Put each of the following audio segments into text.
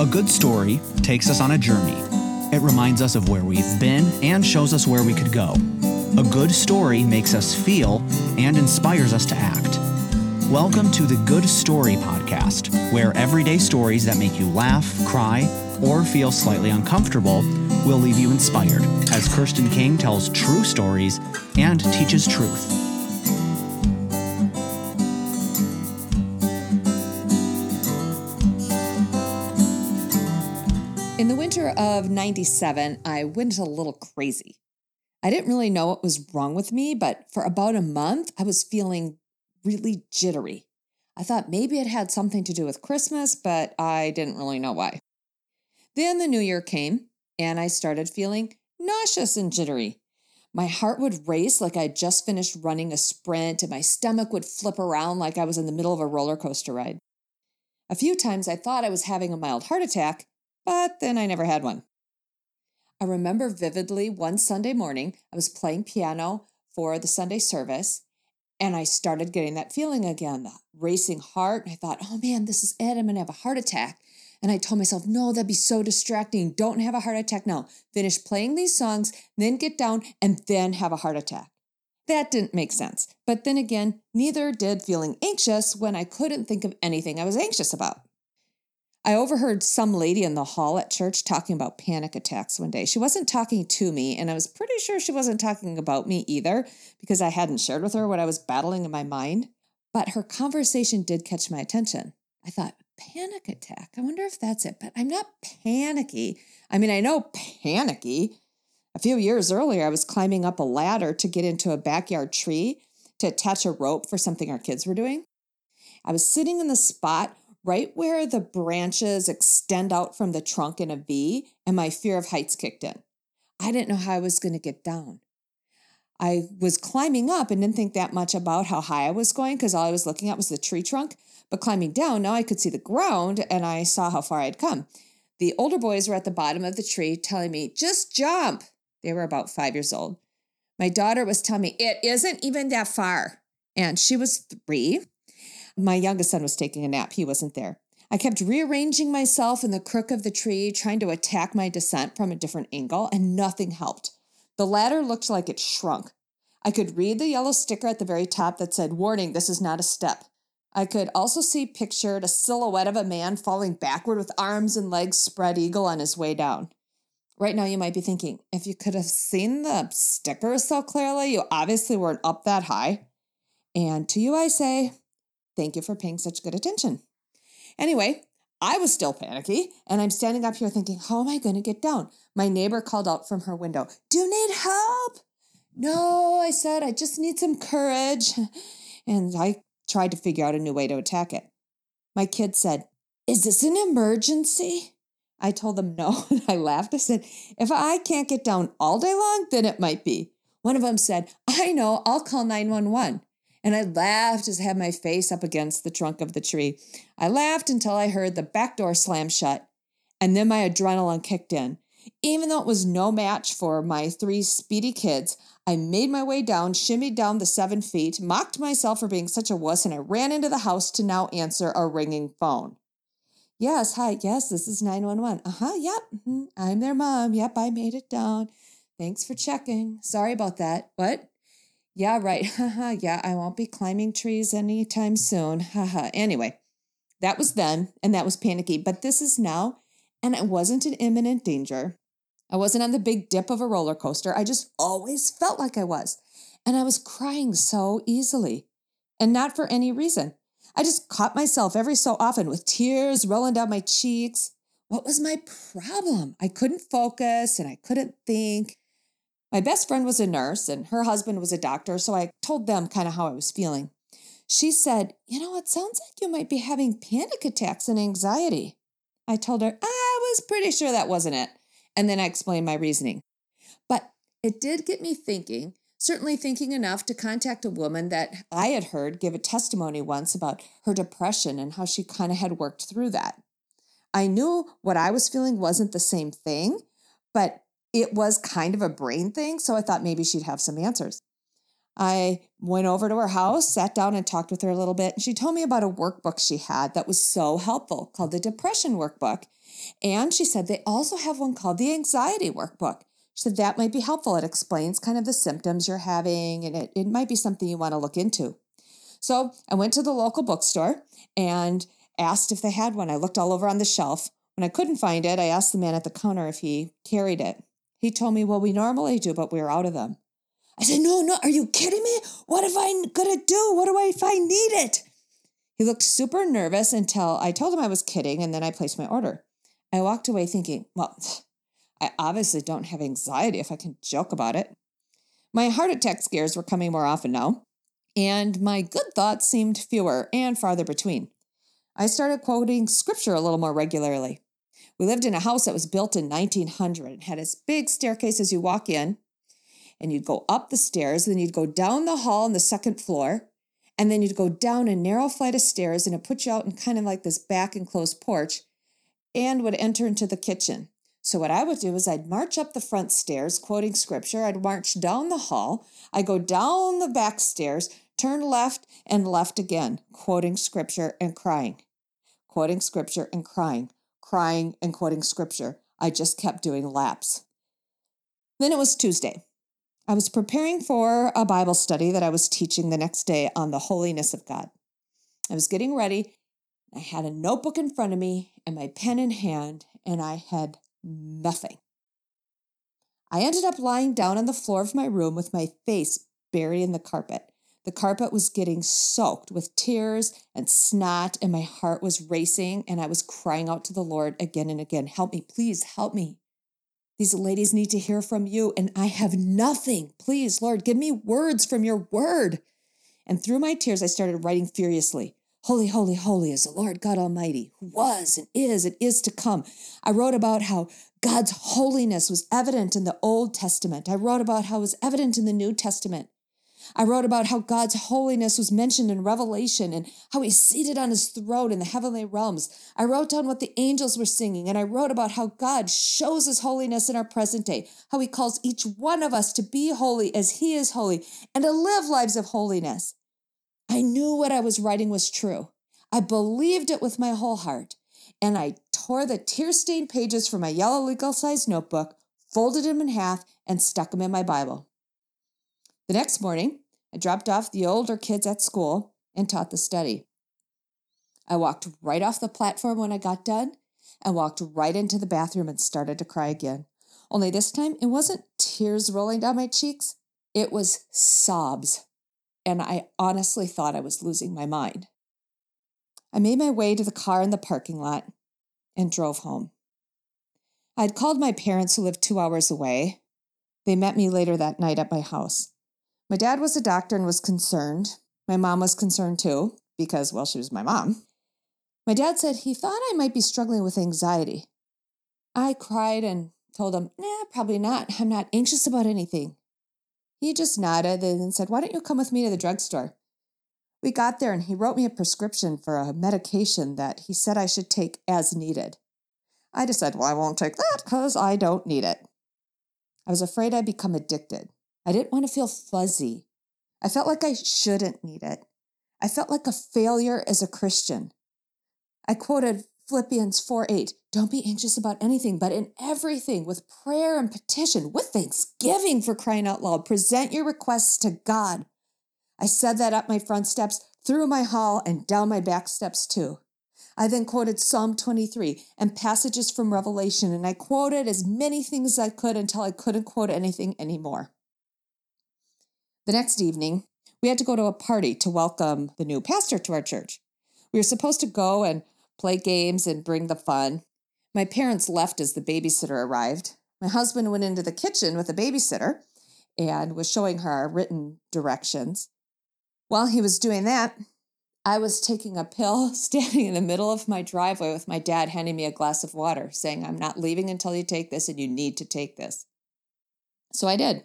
A good story takes us on a journey. It reminds us of where we've been and shows us where we could go. A good story makes us feel and inspires us to act. Welcome to the Good Story Podcast, where everyday stories that make you laugh, cry, or feel slightly uncomfortable will leave you inspired as Kirsten King tells true stories and teaches truth. 97, I went a little crazy. I didn't really know what was wrong with me, but for about a month, I was feeling really jittery. I thought maybe it had something to do with Christmas, but I didn't really know why. Then the new year came, and I started feeling nauseous and jittery. My heart would race like I'd just finished running a sprint, and my stomach would flip around like I was in the middle of a roller coaster ride. A few times I thought I was having a mild heart attack, but then I never had one. I remember vividly one Sunday morning, I was playing piano for the Sunday service, and I started getting that feeling again, the racing heart. And I thought, oh man, this is it. I'm going to have a heart attack. And I told myself, no, that'd be so distracting. Don't have a heart attack now. Finish playing these songs, then get down, and then have a heart attack. That didn't make sense. But then again, neither did feeling anxious when I couldn't think of anything I was anxious about. I overheard some lady in the hall at church talking about panic attacks one day. She wasn't talking to me, and I was pretty sure she wasn't talking about me either because I hadn't shared with her what I was battling in my mind. But her conversation did catch my attention. I thought, panic attack? I wonder if that's it. But I'm not panicky. I mean, I know panicky. A few years earlier, I was climbing up a ladder to get into a backyard tree to attach a rope for something our kids were doing. I was sitting in the spot right where the branches extend out from the trunk in a V, and my fear of heights kicked in. I didn't know how I was going to get down. I was climbing up and didn't think that much about how high I was going because all I was looking at was the tree trunk. But climbing down, now I could see the ground and I saw how far I'd come. The older boys were at the bottom of the tree telling me, just jump. They were about five years old. My daughter was telling me, it isn't even that far. And she was three. My youngest son was taking a nap. He wasn't there. I kept rearranging myself in the crook of the tree, trying to attack my descent from a different angle, and nothing helped. The ladder looked like it shrunk. I could read the yellow sticker at the very top that said, Warning, this is not a step. I could also see pictured a silhouette of a man falling backward with arms and legs spread eagle on his way down. Right now, you might be thinking, if you could have seen the sticker so clearly, you obviously weren't up that high. And to you, I say, Thank you for paying such good attention. Anyway, I was still panicky, and I'm standing up here thinking, how am I going to get down? My neighbor called out from her window, Do you need help? No, I said, I just need some courage. And I tried to figure out a new way to attack it. My kid said, Is this an emergency? I told them no, and I laughed. I said, If I can't get down all day long, then it might be. One of them said, I know, I'll call 911. And I laughed as I had my face up against the trunk of the tree. I laughed until I heard the back door slam shut, and then my adrenaline kicked in. Even though it was no match for my three speedy kids, I made my way down, shimmied down the seven feet, mocked myself for being such a wuss, and I ran into the house to now answer a ringing phone. Yes, hi, yes, this is 911. Uh huh, yep, mm-hmm. I'm their mom. Yep, I made it down. Thanks for checking. Sorry about that. What? Yeah, right. Haha. yeah, I won't be climbing trees anytime soon. Haha. anyway, that was then, and that was panicky. But this is now, and it wasn't an imminent danger. I wasn't on the big dip of a roller coaster. I just always felt like I was. And I was crying so easily, and not for any reason. I just caught myself every so often with tears rolling down my cheeks. What was my problem? I couldn't focus and I couldn't think. My best friend was a nurse and her husband was a doctor, so I told them kind of how I was feeling. She said, You know, it sounds like you might be having panic attacks and anxiety. I told her, I was pretty sure that wasn't it. And then I explained my reasoning. But it did get me thinking, certainly thinking enough to contact a woman that I had heard give a testimony once about her depression and how she kind of had worked through that. I knew what I was feeling wasn't the same thing, but it was kind of a brain thing, so I thought maybe she'd have some answers. I went over to her house, sat down, and talked with her a little bit. And she told me about a workbook she had that was so helpful called the Depression Workbook. And she said they also have one called the Anxiety Workbook. She said that might be helpful. It explains kind of the symptoms you're having, and it, it might be something you want to look into. So I went to the local bookstore and asked if they had one. I looked all over on the shelf. When I couldn't find it, I asked the man at the counter if he carried it. He told me, Well, we normally do, but we're out of them. I said, No, no, are you kidding me? What am I going to do? What do I if I need it? He looked super nervous until I told him I was kidding, and then I placed my order. I walked away thinking, Well, I obviously don't have anxiety if I can joke about it. My heart attack scares were coming more often now, and my good thoughts seemed fewer and farther between. I started quoting scripture a little more regularly. We lived in a house that was built in 1900 and had this big staircase as you walk in, and you'd go up the stairs, then you'd go down the hall on the second floor, and then you'd go down a narrow flight of stairs, and it put you out in kind of like this back enclosed porch, and would enter into the kitchen. So what I would do is I'd march up the front stairs, quoting scripture. I'd march down the hall. I'd go down the back stairs, turn left and left again, quoting scripture and crying, quoting scripture and crying, crying and quoting scripture. I just kept doing laps. Then it was Tuesday. I was preparing for a Bible study that I was teaching the next day on the holiness of God. I was getting ready. I had a notebook in front of me and my pen in hand, and I had nothing. I ended up lying down on the floor of my room with my face buried in the carpet. The carpet was getting soaked with tears and snot, and my heart was racing, and I was crying out to the Lord again and again Help me, please help me. These ladies need to hear from you, and I have nothing. Please, Lord, give me words from your word. And through my tears, I started writing furiously. Holy, holy, holy is the Lord God Almighty, who was and is and is to come. I wrote about how God's holiness was evident in the Old Testament. I wrote about how it was evident in the New Testament. I wrote about how God's holiness was mentioned in Revelation and how he's seated on his throne in the heavenly realms. I wrote down what the angels were singing, and I wrote about how God shows his holiness in our present day, how he calls each one of us to be holy as he is holy and to live lives of holiness. I knew what I was writing was true. I believed it with my whole heart. And I tore the tear stained pages from my yellow legal sized notebook, folded them in half, and stuck them in my Bible. The next morning, I dropped off the older kids at school and taught the study. I walked right off the platform when I got done and walked right into the bathroom and started to cry again. Only this time, it wasn't tears rolling down my cheeks, it was sobs and I honestly thought I was losing my mind. I made my way to the car in the parking lot and drove home. I had called my parents who lived two hours away. They met me later that night at my house. My dad was a doctor and was concerned. My mom was concerned too, because, well, she was my mom. My dad said he thought I might be struggling with anxiety. I cried and told him, nah, probably not. I'm not anxious about anything. He just nodded and said, Why don't you come with me to the drugstore? We got there and he wrote me a prescription for a medication that he said I should take as needed. I just said, Well, I won't take that because I don't need it. I was afraid I'd become addicted. I didn't want to feel fuzzy. I felt like I shouldn't need it. I felt like a failure as a Christian. I quoted Philippians 4 8. Don't be anxious about anything, but in everything, with prayer and petition, with thanksgiving for crying out loud, present your requests to God. I said that up my front steps, through my hall, and down my back steps too. I then quoted Psalm 23 and passages from Revelation, and I quoted as many things as I could until I couldn't quote anything anymore. The next evening, we had to go to a party to welcome the new pastor to our church. We were supposed to go and play games, and bring the fun. My parents left as the babysitter arrived. My husband went into the kitchen with the babysitter and was showing her our written directions. While he was doing that, I was taking a pill, standing in the middle of my driveway with my dad handing me a glass of water, saying, I'm not leaving until you take this and you need to take this. So I did.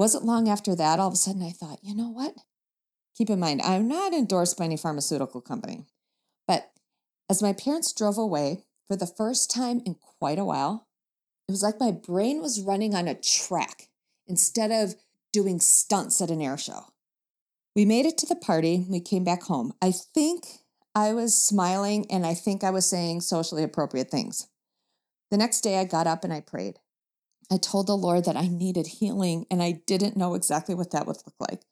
Wasn't long after that, all of a sudden I thought, you know what? Keep in mind, I'm not endorsed by any pharmaceutical company, but as my parents drove away for the first time in quite a while, it was like my brain was running on a track. Instead of doing stunts at an air show. We made it to the party. We came back home. I think I was smiling and I think I was saying socially appropriate things. The next day, I got up and I prayed. I told the Lord that I needed healing and I didn't know exactly what that would look like.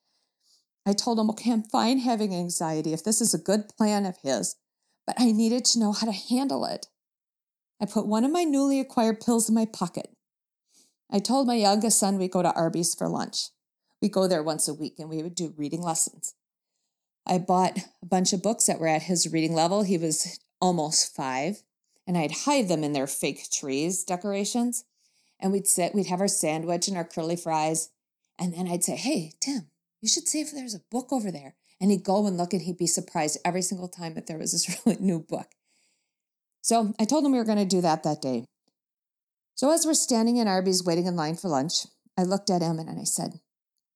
I told him, okay, I'm fine having anxiety if this is a good plan of his, but I needed to know how to handle it. I put one of my newly acquired pills in my pocket. I told my youngest son we'd go to Arby's for lunch. We go there once a week and we would do reading lessons. I bought a bunch of books that were at his reading level. He was almost five, and I'd hide them in their fake trees decorations. And we'd sit, we'd have our sandwich and our curly fries. And then I'd say, Hey, Tim, you should see if there's a book over there. And he'd go and look and he'd be surprised every single time that there was this really new book. So I told him we were going to do that that day. So as we're standing in Arby's waiting in line for lunch, I looked at him and I said,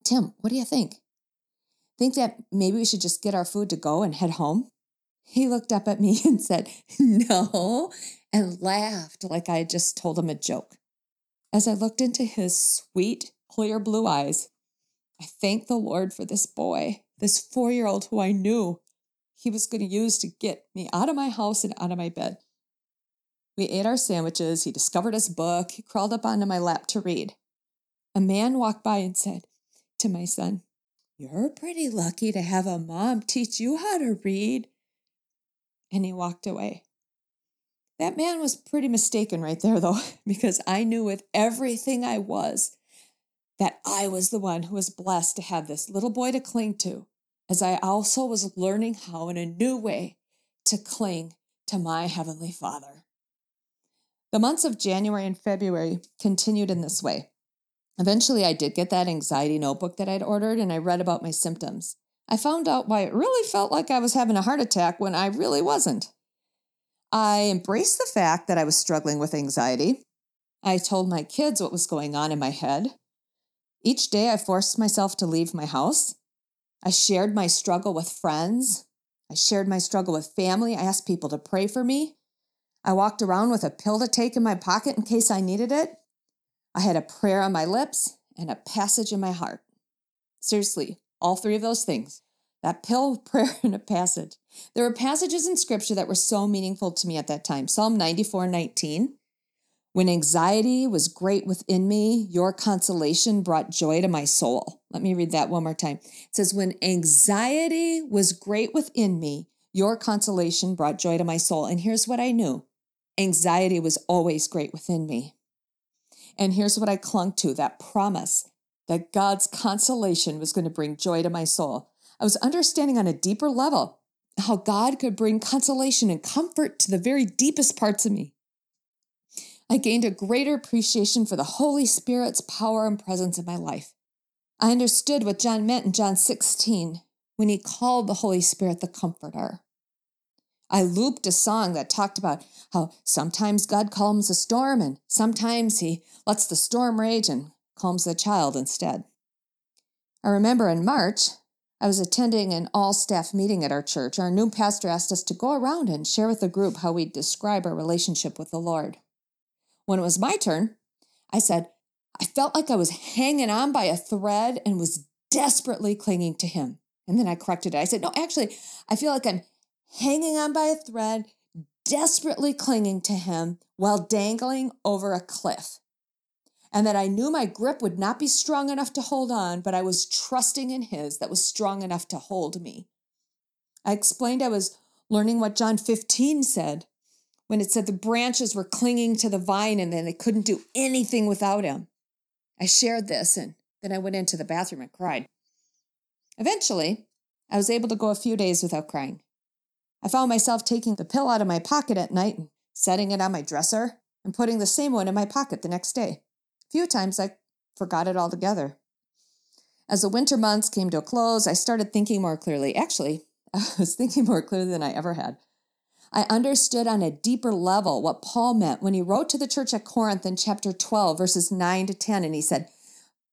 Tim, what do you think? Think that maybe we should just get our food to go and head home? He looked up at me and said, No, and laughed like I had just told him a joke. As I looked into his sweet, clear blue eyes, I thanked the Lord for this boy, this four year old who I knew he was going to use to get me out of my house and out of my bed. We ate our sandwiches. He discovered his book. He crawled up onto my lap to read. A man walked by and said to my son, You're pretty lucky to have a mom teach you how to read. And he walked away. That man was pretty mistaken right there, though, because I knew with everything I was that I was the one who was blessed to have this little boy to cling to, as I also was learning how in a new way to cling to my Heavenly Father. The months of January and February continued in this way. Eventually, I did get that anxiety notebook that I'd ordered and I read about my symptoms. I found out why it really felt like I was having a heart attack when I really wasn't. I embraced the fact that I was struggling with anxiety. I told my kids what was going on in my head. Each day, I forced myself to leave my house. I shared my struggle with friends. I shared my struggle with family. I asked people to pray for me. I walked around with a pill to take in my pocket in case I needed it. I had a prayer on my lips and a passage in my heart. Seriously, all three of those things that pill, of prayer, and a passage. There were passages in scripture that were so meaningful to me at that time. Psalm 94 19. When anxiety was great within me, your consolation brought joy to my soul. Let me read that one more time. It says, When anxiety was great within me, your consolation brought joy to my soul. And here's what I knew anxiety was always great within me. And here's what I clung to that promise that God's consolation was going to bring joy to my soul. I was understanding on a deeper level how God could bring consolation and comfort to the very deepest parts of me. I gained a greater appreciation for the Holy Spirit's power and presence in my life. I understood what John meant in John 16 when he called the Holy Spirit the Comforter. I looped a song that talked about how sometimes God calms a storm and sometimes he lets the storm rage and calms the child instead. I remember in March, I was attending an all staff meeting at our church. Our new pastor asked us to go around and share with the group how we describe our relationship with the Lord. When it was my turn, I said, I felt like I was hanging on by a thread and was desperately clinging to him. And then I corrected it. I said, No, actually, I feel like I'm hanging on by a thread, desperately clinging to him while dangling over a cliff and that I knew my grip would not be strong enough to hold on, but I was trusting in His that was strong enough to hold me. I explained I was learning what John 15 said when it said the branches were clinging to the vine and then they couldn't do anything without Him. I shared this and then I went into the bathroom and cried. Eventually, I was able to go a few days without crying. I found myself taking the pill out of my pocket at night and setting it on my dresser and putting the same one in my pocket the next day few times I forgot it altogether. As the winter months came to a close, I started thinking more clearly. Actually, I was thinking more clearly than I ever had. I understood on a deeper level what Paul meant when he wrote to the church at Corinth in chapter 12, verses 9 to 10, and he said,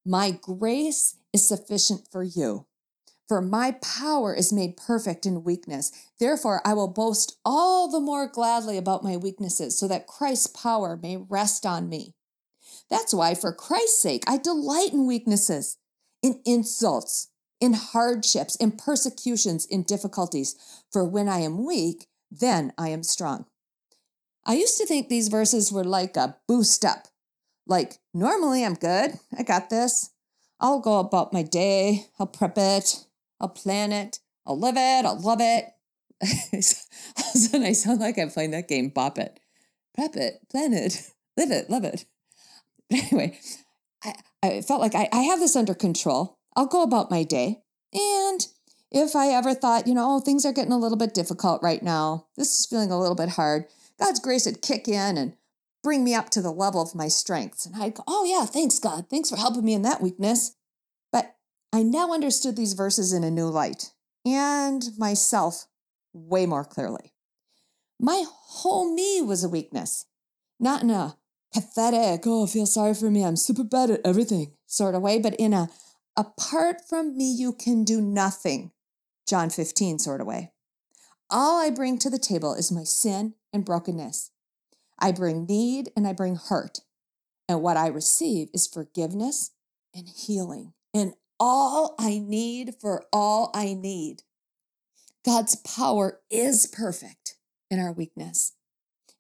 My grace is sufficient for you, for my power is made perfect in weakness. Therefore, I will boast all the more gladly about my weaknesses, so that Christ's power may rest on me. That's why, for Christ's sake, I delight in weaknesses, in insults, in hardships, in persecutions, in difficulties. For when I am weak, then I am strong. I used to think these verses were like a boost up. Like, normally I'm good. I got this. I'll go about my day. I'll prep it. I'll plan it. I'll live it. I'll love it. All of a sudden, I sound like I'm playing that game, Bop It. Prep it, plan it, live it, love it. Anyway, I, I felt like I, I have this under control. I'll go about my day. And if I ever thought, you know, oh, things are getting a little bit difficult right now, this is feeling a little bit hard, God's grace would kick in and bring me up to the level of my strengths. And I'd go, oh, yeah, thanks, God. Thanks for helping me in that weakness. But I now understood these verses in a new light and myself way more clearly. My whole me was a weakness, not in a pathetic, oh, feel sorry for me, I'm super bad at everything sort of way, but in a apart from me, you can do nothing, John 15 sort of way. All I bring to the table is my sin and brokenness. I bring need and I bring hurt. And what I receive is forgiveness and healing and all I need for all I need. God's power is perfect in our weakness.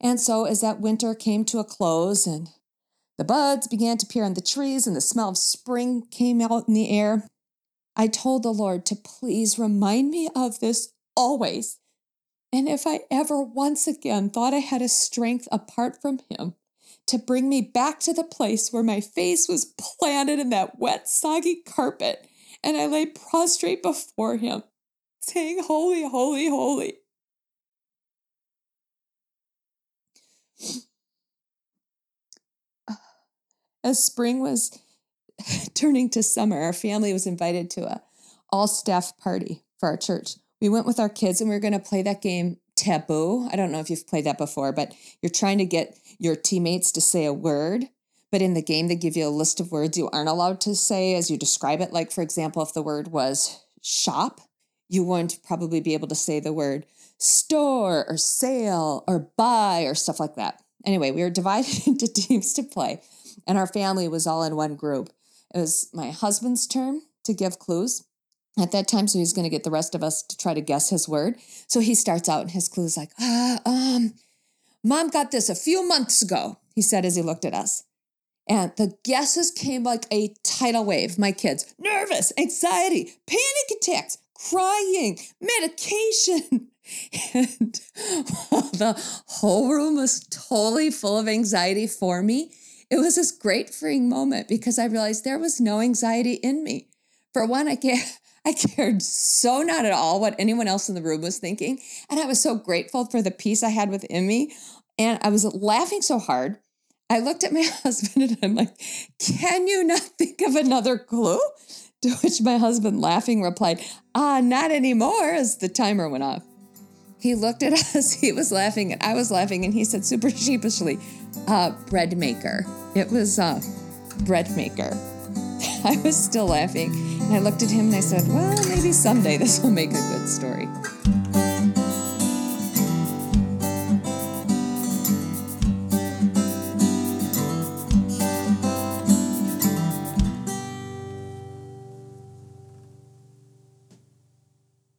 And so, as that winter came to a close and the buds began to appear on the trees and the smell of spring came out in the air, I told the Lord to please remind me of this always. And if I ever once again thought I had a strength apart from Him to bring me back to the place where my face was planted in that wet, soggy carpet and I lay prostrate before Him, saying, Holy, holy, holy. As spring was turning to summer, our family was invited to a all staff party for our church. We went with our kids and we were going to play that game taboo. I don't know if you've played that before, but you're trying to get your teammates to say a word. But in the game, they give you a list of words you aren't allowed to say as you describe it. Like, for example, if the word was shop, you wouldn't probably be able to say the word store or sale or buy or stuff like that. Anyway, we were divided into teams to play, and our family was all in one group. It was my husband's turn to give clues at that time, so he's going to get the rest of us to try to guess his word. So he starts out, and his clue is like, ah, um, mom got this a few months ago, he said as he looked at us. And the guesses came like a tidal wave. My kids, nervous, anxiety, panic attacks, crying, medication. And the whole room was totally full of anxiety for me. It was this great freeing moment because I realized there was no anxiety in me. For one, I I cared so not at all what anyone else in the room was thinking. And I was so grateful for the peace I had within me. And I was laughing so hard. I looked at my husband and I'm like, Can you not think of another clue? To which my husband, laughing, replied, Ah, not anymore, as the timer went off. He looked at us, he was laughing, and I was laughing, and he said super sheepishly, uh, bread maker. It was uh, bread maker. I was still laughing, and I looked at him and I said, Well, maybe someday this will make a good story.